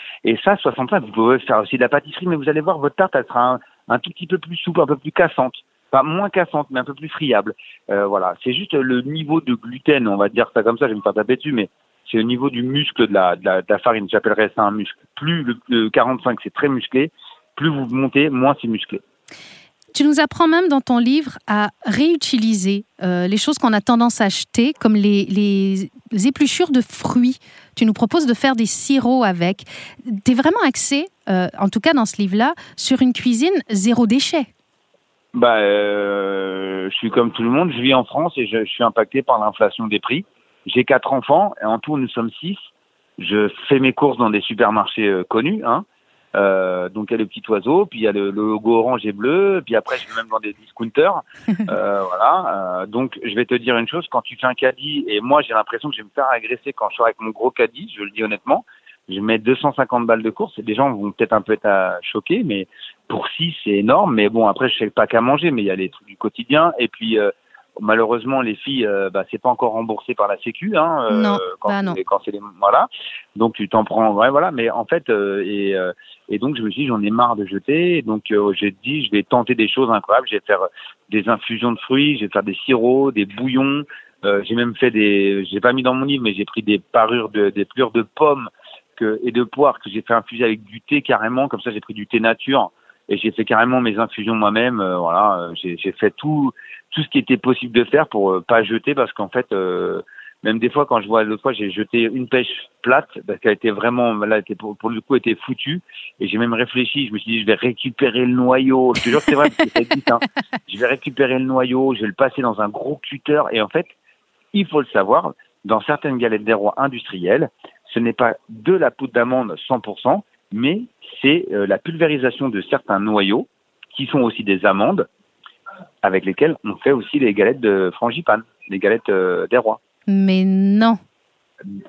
ça, 65, vous pouvez faire aussi de la pâtisserie, mais vous allez voir, votre tarte, elle sera un, tout petit peu plus souple, un peu plus cassante. Pas moins cassante, mais un peu plus friable. Euh, voilà, c'est juste le niveau de gluten, on va dire ça comme ça, je vais me faire taper dessus, mais c'est le niveau du muscle de la, farine. J'appellerais ça un muscle. Plus le 45, c'est très musclé, plus vous montez, moins c'est musclé. Tu nous apprends même dans ton livre à réutiliser euh, les choses qu'on a tendance à acheter, comme les, épluchures de fruits. Tu nous proposes de faire des sirops avec. Tu es vraiment axé, euh, en tout cas dans ce livre-là, sur une cuisine zéro déchet. Bah, euh, je suis comme tout le monde. Je vis en France et je, suis impacté par l'inflation des prix. J'ai quatre enfants et en tout nous sommes six. Je fais mes courses dans des supermarchés connus. Hein. Euh, donc il y a le petit oiseau, puis il y a le, le logo orange et bleu, puis après je vais même dans des discounters. Euh, voilà. Euh, donc je vais te dire une chose, quand tu fais un caddie, et moi j'ai l'impression que je vais me faire agresser quand je sors avec mon gros caddie, je le dis honnêtement, je mets 250 balles de course et des gens vont peut-être un peu être euh, choqués, mais pour 6 c'est énorme. Mais bon après je fais pas qu'à manger, mais il y a les trucs du quotidien et puis euh, malheureusement les filles, euh, bah, c'est pas encore remboursé par la Sécu, hein, euh, Non, quand bah non. quand c'est les voilà. Donc tu t'en prends, ouais voilà. Mais en fait euh, et euh, et donc je me suis dit j'en ai marre de jeter. Donc euh, j'ai dit je vais tenter des choses incroyables. Je vais faire des infusions de fruits, je vais faire des sirops, des bouillons. Euh, j'ai même fait des, j'ai pas mis dans mon livre, mais j'ai pris des parures de, des plures de pommes que, et de poires que j'ai fait infuser avec du thé carrément. Comme ça, j'ai pris du thé nature et j'ai fait carrément mes infusions moi-même. euh, voilà, euh, j'ai, fait tout, tout ce qui était possible de faire pour euh, pas jeter parce qu'en fait, euh, même des fois quand je vois l'autre fois, j'ai jeté une pêche plate parce qu'elle était vraiment, là, était pour, pour le coup, était foutue et j'ai même réfléchi. Je me suis dit, je vais récupérer le noyau. Je te jure c'est vrai parce que ça existe. Hein. Je vais récupérer le noyau, je vais le passer dans un gros cutter et en fait, il faut le savoir, dans certaines galettes des rois industrielles, ce n'est pas de la poudre d'amande 100%, mais c'est euh, la pulvérisation de certains noyaux qui sont aussi des amandes avec lesquelles on fait aussi les galettes de frangipane, les galettes euh, des rois. Mais non.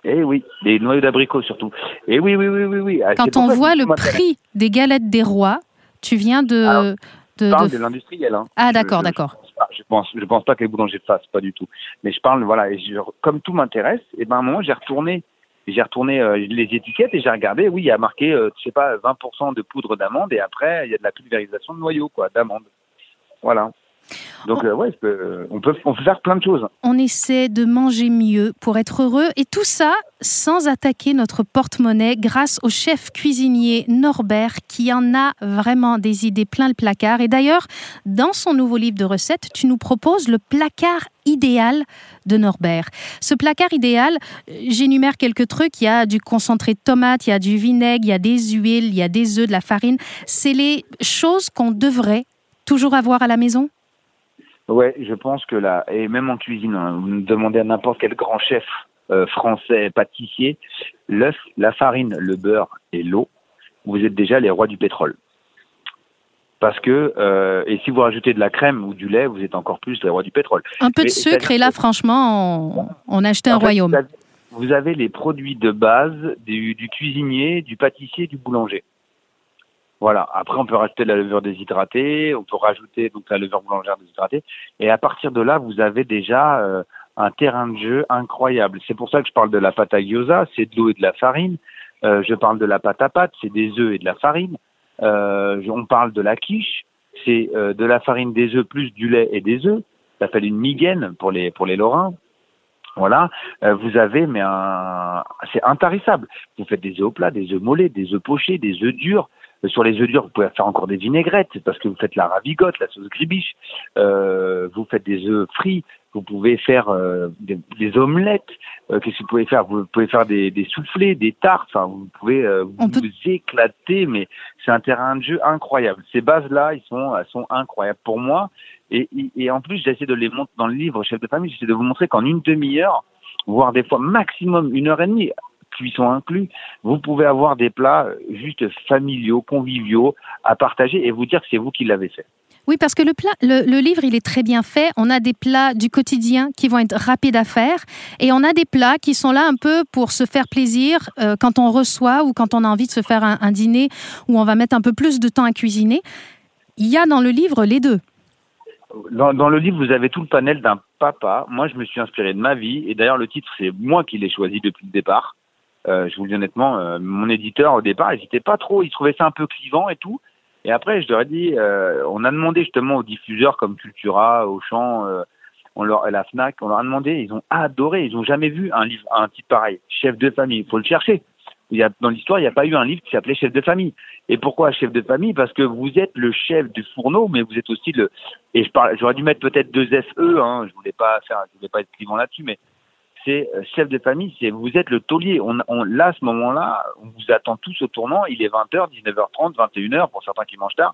Eh oui, les noyaux d'abricot surtout. Et oui, oui, oui, oui, oui. Ah, Quand on voit le prix des galettes des rois, tu viens de... Alors, de- Je parle de- de l'industriel. Hein. Ah d'accord, je- d'accord. Je pense, je pense pas que les boulangers le fassent, pas du tout. Mais je parle, voilà, et je- comme tout m'intéresse, et ben à un moment j'ai retourné, j'ai retourné euh, les étiquettes et j'ai regardé, oui, il y a marqué, euh, je sais pas, 20% de poudre d'amande et après il y a de la pulvérisation de noyaux, quoi, d'amande. Voilà. Donc euh, ouais, peux- on peut, on peut faire plein de choses. On essaie de manger mieux pour être heureux et tout ça sans attaquer notre porte-monnaie grâce au chef cuisinier Norbert qui en a vraiment des idées plein le placard. Et d'ailleurs, dans son nouveau livre de recettes, tu nous proposes le placard idéal de Norbert. Ce placard idéal, euh, j'énumère quelques trucs. Il y a du concentré de tomate, il y a du vinaigre, il y a des huiles, il y a des œufs, de la farine. C'est les choses qu'on devrait toujours avoir à la maison? Ouais, je pense que là, et même en cuisine, hein, vous demandez à n'importe quel grand chef euh, français, pâtissier, l'œuf, la farine, le beurre et l'eau, vous êtes déjà les rois du pétrole. parce que euh, et si vous rajoutez de la crème ou du lait, vous êtes encore plus les rois du pétrole. Un peu de sucre et là, franchement, on, on a acheté un royaume. Vous avez, les produits de base du, du, cuisinier, du pâtissier, du boulanger. Voilà. Après, on peut rajouter de la levure déshydratée, on peut rajouter donc la levure boulangère déshydratée, et à partir de là, vous avez déjà euh, un terrain de jeu incroyable. C'est pour ça que je parle de la pâte à gyoza, c'est de l'eau et de la farine. Euh, je parle de la pâte à pâte, c'est des œufs et de la farine. Euh, on parle de la quiche, c'est euh, de la farine des œufs plus du lait et des œufs. Ça s'appelle une migaine pour les pour les Lorrains. Voilà, euh, vous avez mais un c'est intarissable. Vous faites des œufs au plat, des œufs mollets, des œufs pochés, des œufs durs. Sur les œufs durs, vous pouvez faire encore des vinaigrettes parce que vous faites la ravigote, la sauce gribiche. Euh, vous faites des œufs frits. Vous pouvez faire euh, des, des, omelettes. Euh, Qu'est-ce que vous pouvez faire? Vous pouvez faire des, des soufflés, des tartes. Enfin, vous pouvez vous, peut... vous, éclater. Mais c'est un terrain de jeu incroyable. Ces bases-là, ils sont, elles sont incroyables pour moi. Et, et en plus, j'essaie de les montrer dans le livre Chef de famille. J'essaie de vous montrer qu'en une demi-heure, voire des fois maximum une heure et demie, cuisson inclus, vous pouvez avoir des plats juste familiaux, conviviaux à partager et vous dire que c'est vous qui l'avez fait. Oui, parce que le, plat, le, le, livre, il est très bien fait. On a des plats du quotidien qui vont être rapides à faire et on a des plats qui sont là un peu pour se faire plaisir euh, quand on reçoit ou quand on a envie de se faire un, un dîner où on va mettre un peu plus de temps à cuisiner. Il y a dans le livre les deux. Dans, dans, le livre, vous avez tout le panel d'un papa. Moi, je me suis inspiré de ma vie. Et d'ailleurs, le titre, c'est moi qui l'ai choisi depuis le départ. Euh, je vous le dis honnêtement, euh, mon éditeur, au départ, n'hésitait pas trop. Il trouvait ça un peu clivant et tout. Et après, je leur ai dit, euh, on a demandé justement aux diffuseurs comme Cultura, Auchan, euh, on leur, la Fnac, on leur a demandé, ils ont adoré. Ils n'ont jamais vu un livre, un titre pareil. Chef de famille, il faut le chercher. Il y a, dans l'histoire, il n'y a pas eu un livre qui s'appelait Chef de famille. Et pourquoi chef de famille? Parce que vous êtes le chef du fourneau, mais vous êtes aussi le. Et je parle, j'aurais dû mettre peut-être deux FE. Hein, je voulais pas faire, je voulais pas être clivant là-dessus, mais c'est chef de famille, c'est vous êtes le taulier. On, là, à ce moment-là, on vous attend tous au tournant. Il est 20h, 19h30, 21h pour certains qui mangent tard.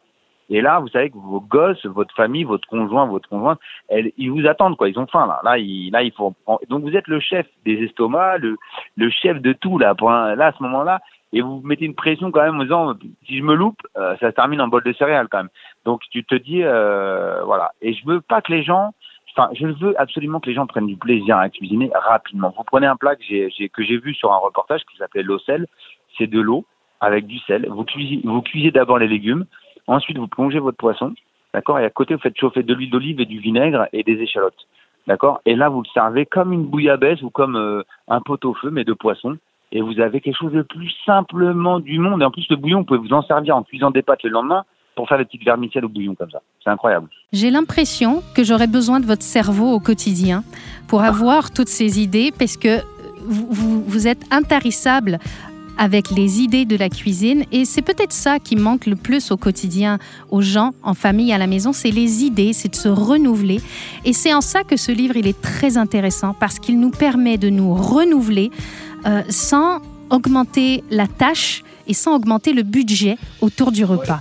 Et là, vous savez que vos gosses, votre famille, votre conjoint, votre conjointe, elle, ils vous attendent quoi. Ils ont faim là. Là, là, il faut. Donc vous êtes le chef des estomacs, le, le chef de tout là. Là, à ce moment-là, et vous mettez une pression quand même en disant si je me loupe, euh, ça se termine en bol de céréales quand même. Donc tu te dis euh, voilà. Et je veux pas que les gens Enfin, je veux absolument que les gens prennent du plaisir à cuisiner rapidement. Vous prenez un plat que j'ai vu sur un reportage qui s'appelait l'eau sel. C'est de l'eau avec du sel. Vous cuisez, d'abord les légumes. Ensuite, vous plongez votre poisson. D'accord? Et à côté, vous faites chauffer de l'huile d'olive et du vinaigre et des échalotes. D'accord? Et là, vous le servez comme une bouillabaisse ou comme euh, un pot-au-feu, mais de poisson. Et vous avez quelque chose de plus simplement du monde. Et en plus, le bouillon, vous pouvez vous en servir en cuisant des pâtes le lendemain pour faire des petites vermicelles au bouillon comme ça. C'est incroyable. J'ai l'impression que j'aurais besoin de votre cerveau au quotidien pour avoir toutes ces idées parce que vous, êtes intarissable avec les idées de la cuisine et c'est peut-être ça qui manque le plus au quotidien aux gens en famille à la maison, c'est les idées, c'est de se renouveler et c'est en ça que ce livre il est très intéressant parce qu'il nous permet de nous renouveler euh, sans augmenter la tâche et sans augmenter le budget autour du repas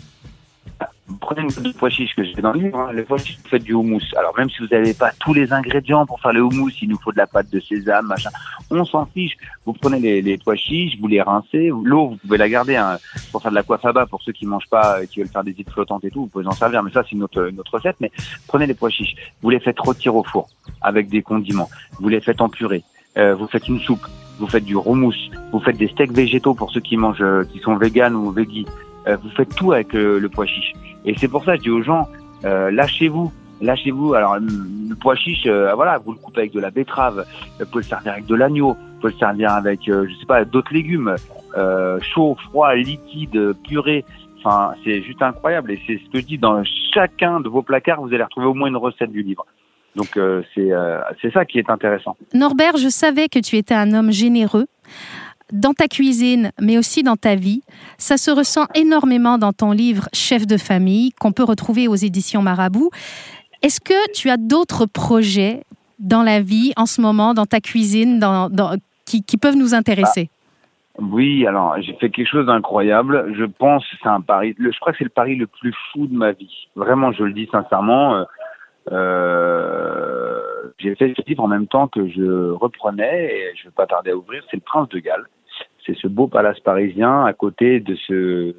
prenez une de pois chiches que j'ai dans le livre, hein. les pois chiches, vous faites du houmous. Alors même si vous n'avez pas tous les ingrédients pour faire le houmous, il nous faut de la pâte de sésame, machin. On s'en fiche. Vous prenez les, les, pois chiches, vous les rincez. L'eau, vous pouvez la garder hein, pour faire de la bas pour ceux qui mangent pas, qui veulent faire des îles flottantes et tout. Vous pouvez en servir, mais ça c'est une autre recette. Mais prenez les pois chiches, vous les faites rôtir au four avec des condiments. Vous les faites en purée. Euh, vous faites une soupe. Vous faites du houmous. Vous faites des steaks végétaux pour ceux qui mangent, euh, qui sont véganes ou végis. Euh, vous faites tout avec le, le pois chiche. Et c'est pour ça que je dis aux gens, euh, lâchez-vous, lâchez-vous. Alors le pois chiche, euh, voilà, vous le coupez avec de la betterave, vous pouvez le servir avec de l'agneau, vous pouvez le servir avec, euh, je sais pas, d'autres légumes, euh, chaud, froid, liquide, purée. Enfin, c'est juste incroyable. Et c'est ce que je dis dans chacun de vos placards, vous allez retrouver au moins une recette du livre. Donc euh, c'est euh, ça qui est intéressant. Norbert, je savais que tu étais un homme généreux dans ta cuisine, mais aussi dans ta vie. Ça se ressent énormément dans ton livre Chef de famille, qu'on peut retrouver aux éditions Marabout. Est-ce que tu as d'autres projets dans la vie, en ce moment, dans ta cuisine, qui, peuvent nous intéresser? Ah, Oui, alors j'ai fait quelque chose d'incroyable. Je pense c'est un pari. Je crois que c'est le pari le plus fou de ma vie. Vraiment, je le dis sincèrement. Euh, j'ai fait ce livre en même temps que je reprenais, et je ne vais pas tarder à ouvrir, c'est Le Prince de Galles c'est ce beau palace parisien à côté de ce,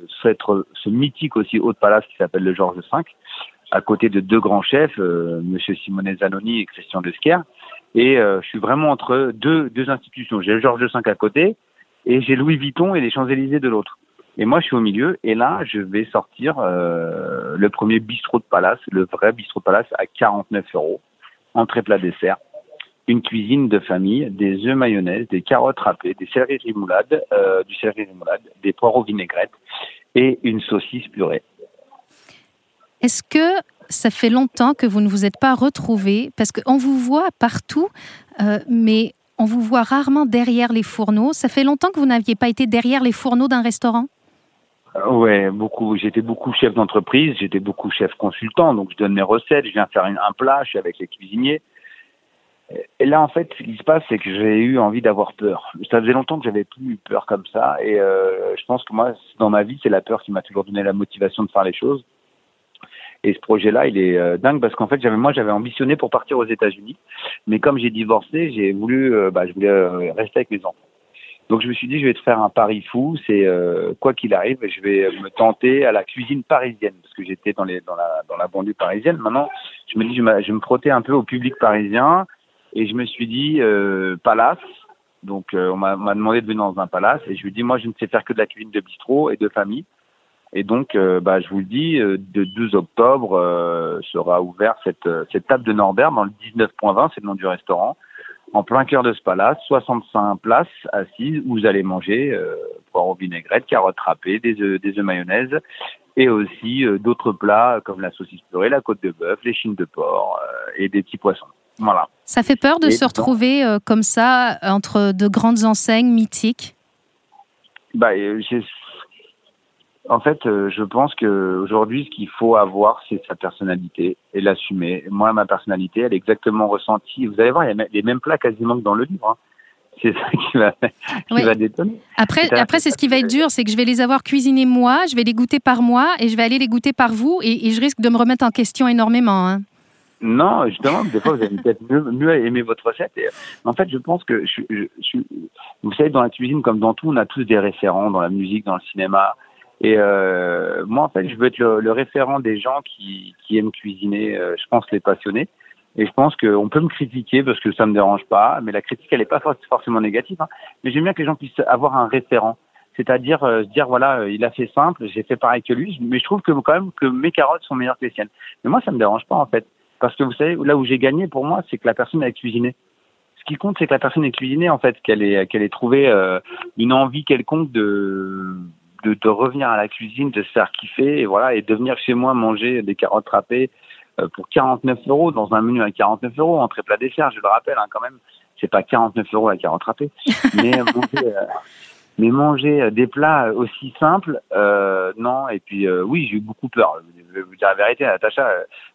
mythique aussi haut palace qui s'appelle le Georges V, à côté de deux grands chefs, euh, Monsieur Simone Zanoni et Christian Desquer. Et euh, je suis vraiment entre deux, deux institutions. J'ai le Georges V à côté et j'ai Louis Vuitton et les Champs-Élysées de l'autre. Et moi, je suis au milieu. Et là, je vais sortir euh, le premier bistrot de palace, le vrai bistrot de palace à 49 euros, entrée plat dessert une cuisine de famille, des œufs mayonnaise, des carottes râpées, des céleri rimoulades, euh, du céleri remoulade, des poireaux vinaigrettes et une saucisse purée. Est-ce que ça fait longtemps que vous ne vous êtes pas retrouvés? Parce qu'on vous voit partout, euh, mais on vous voit rarement derrière les fourneaux. Ça fait longtemps que vous n'aviez pas été derrière les fourneaux d'un restaurant? Euh, Ouais, beaucoup. J'étais beaucoup chef d'entreprise, j'étais beaucoup chef consultant, donc je donne mes recettes, je viens faire un plat, je suis avec les cuisiniers. Et là, en fait, ce qui se passe, c'est que j'ai eu envie d'avoir peur. Ça faisait longtemps que j'avais plus eu peur comme ça. Et euh, je pense que moi, dans ma vie, c'est la peur qui m'a toujours donné la motivation de faire les choses. Et ce projet-là, il est euh, dingue parce qu'en fait, j'avais moi, j'avais ambitionné pour partir aux États-Unis, mais comme j'ai divorcé, j'ai voulu, euh, bah, je voulais euh, rester avec mes enfants. Donc je me suis dit, je vais te faire un pari fou. C'est quoi qu'il arrive, je vais me tenter à la cuisine parisienne parce que j'étais dans les dans la dans la banlieue parisienne. Maintenant, je me dis, je, je me frotter un peu au public parisien et je me suis dit, euh, palace. Donc, euh, on m'a demandé de venir dans un palace. Et je lui ai dit, moi, je ne sais faire que de la cuisine de bistrot et de famille. Et donc, euh, bah, je vous le dis, de 12 octobre sera ouvert cette, cette table de Norbert dans le 19.20, c'est le nom du restaurant, en plein cœur de ce palace, 65 places assises où vous allez manger euh, poireaux vinaigrette, carottes râpées, des œufs, des œufs mayonnaise et aussi d'autres plats comme la saucisse purée, la côte de bœuf, les chines de porc et des petits poissons. Voilà. Ça fait peur de se retrouver euh, comme ça entre de grandes enseignes mythiques? Bah, euh, En fait, euh, je pense qu'aujourd'hui, ce qu'il faut avoir, c'est sa personnalité et l'assumer. Moi, ma personnalité, elle est exactement ressentie. Vous allez voir, il y a les mêmes plats quasiment que dans le livre. Hein. C'est ça qui va, qui va détonner. Après, après c'est ce qui va être dur, c'est que je vais les avoir cuisinés moi, je vais les goûter par moi et je vais aller les goûter par vous et, et je risque de me remettre en question énormément. Hein. Non, justement, des fois, vous allez peut-être mieux, aimer votre recette. Et, en fait, je pense que, vous savez, dans la cuisine, comme dans tout, on a tous des référents, dans la musique, dans le cinéma. Et euh, moi, en fait, je veux être le, référent des gens qui, aiment cuisiner, euh, je pense les passionnés. Et je pense qu'on peut me critiquer parce que ça me dérange pas, mais la critique, elle n'est pas forcément négative. Hein. Mais j'aime bien que les gens puissent avoir un référent. C'est-à-dire euh, dire, voilà, euh, il a fait simple, j'ai fait pareil que lui, mais je trouve que quand même que mes carottes sont meilleures que les siennes. Mais moi, ça me dérange pas, en fait. Parce que vous savez, là où j'ai gagné pour moi, c'est que la personne a cuisiné. Ce qui compte, c'est que la personne ait cuisiné, en fait, qu'elle ait, qu'elle ait trouvé euh, une envie quelconque de, de, de, revenir à la cuisine, de se faire kiffer, et voilà, et de venir chez moi manger des carottes râpées euh, pour 49 euros dans un menu à 49 euros, entrée plat dessert, je le rappelle, hein, quand même. C'est pas 49 euros la carotte râpée, mais manger, euh, mais manger des plats aussi simples, euh, non. Et puis oui, j'ai eu beaucoup peur. Je vais vous dire la vérité, Natacha,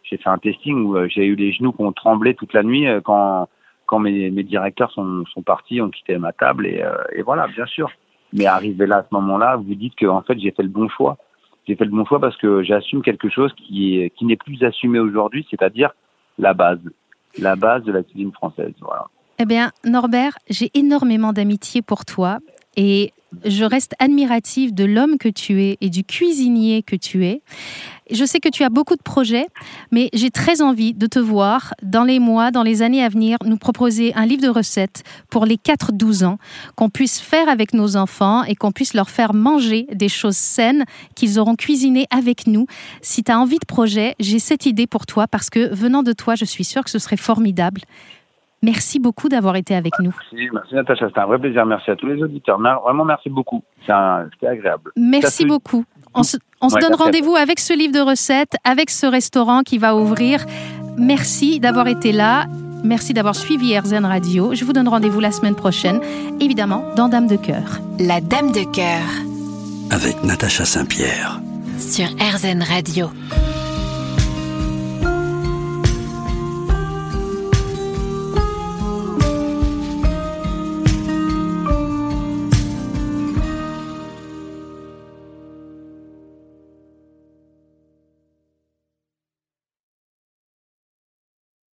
j'ai fait un testing où euh, j'ai eu les genoux qui ont tremblé toute la nuit euh, quand quand mes, directeurs sont, sont partis, ont quitté ma table et, euh, et voilà, bien sûr. Mais arrivé là à ce moment-là, vous dites que en fait j'ai fait le bon choix. J'ai fait le bon choix parce que j'assume quelque chose qui qui n'est plus assumé aujourd'hui, c'est-à-dire la base, la base de la cuisine française. Voilà. Eh bien, Norbert, j'ai énormément d'amitié pour toi et je reste admirative de l'homme que tu es et du cuisinier que tu es. Je sais que tu as beaucoup de projets, mais j'ai très envie de te voir dans les mois, dans les années à venir, nous proposer un livre de recettes pour les 4-12 ans, qu'on puisse faire avec nos enfants et qu'on puisse leur faire manger des choses saines qu'ils auront cuisinées avec nous. Si tu as envie de projet, j'ai cette idée pour toi parce que venant de toi, je suis sûre que ce serait formidable. Merci beaucoup d'avoir été avec nous. Merci, merci Natacha, c'était un vrai plaisir. Merci à tous les auditeurs. Vraiment, merci beaucoup. C'était agréable. Merci beaucoup. On se, donne rendez-vous avec ce livre de recettes, avec ce restaurant qui va ouvrir. Merci d'avoir été là. Merci d'avoir suivi RZN Radio. Je vous donne rendez-vous la semaine prochaine, évidemment, dans Dame de Cœur. La Dame de Cœur. Avec Natacha Saint-Pierre. Sur RZN Radio.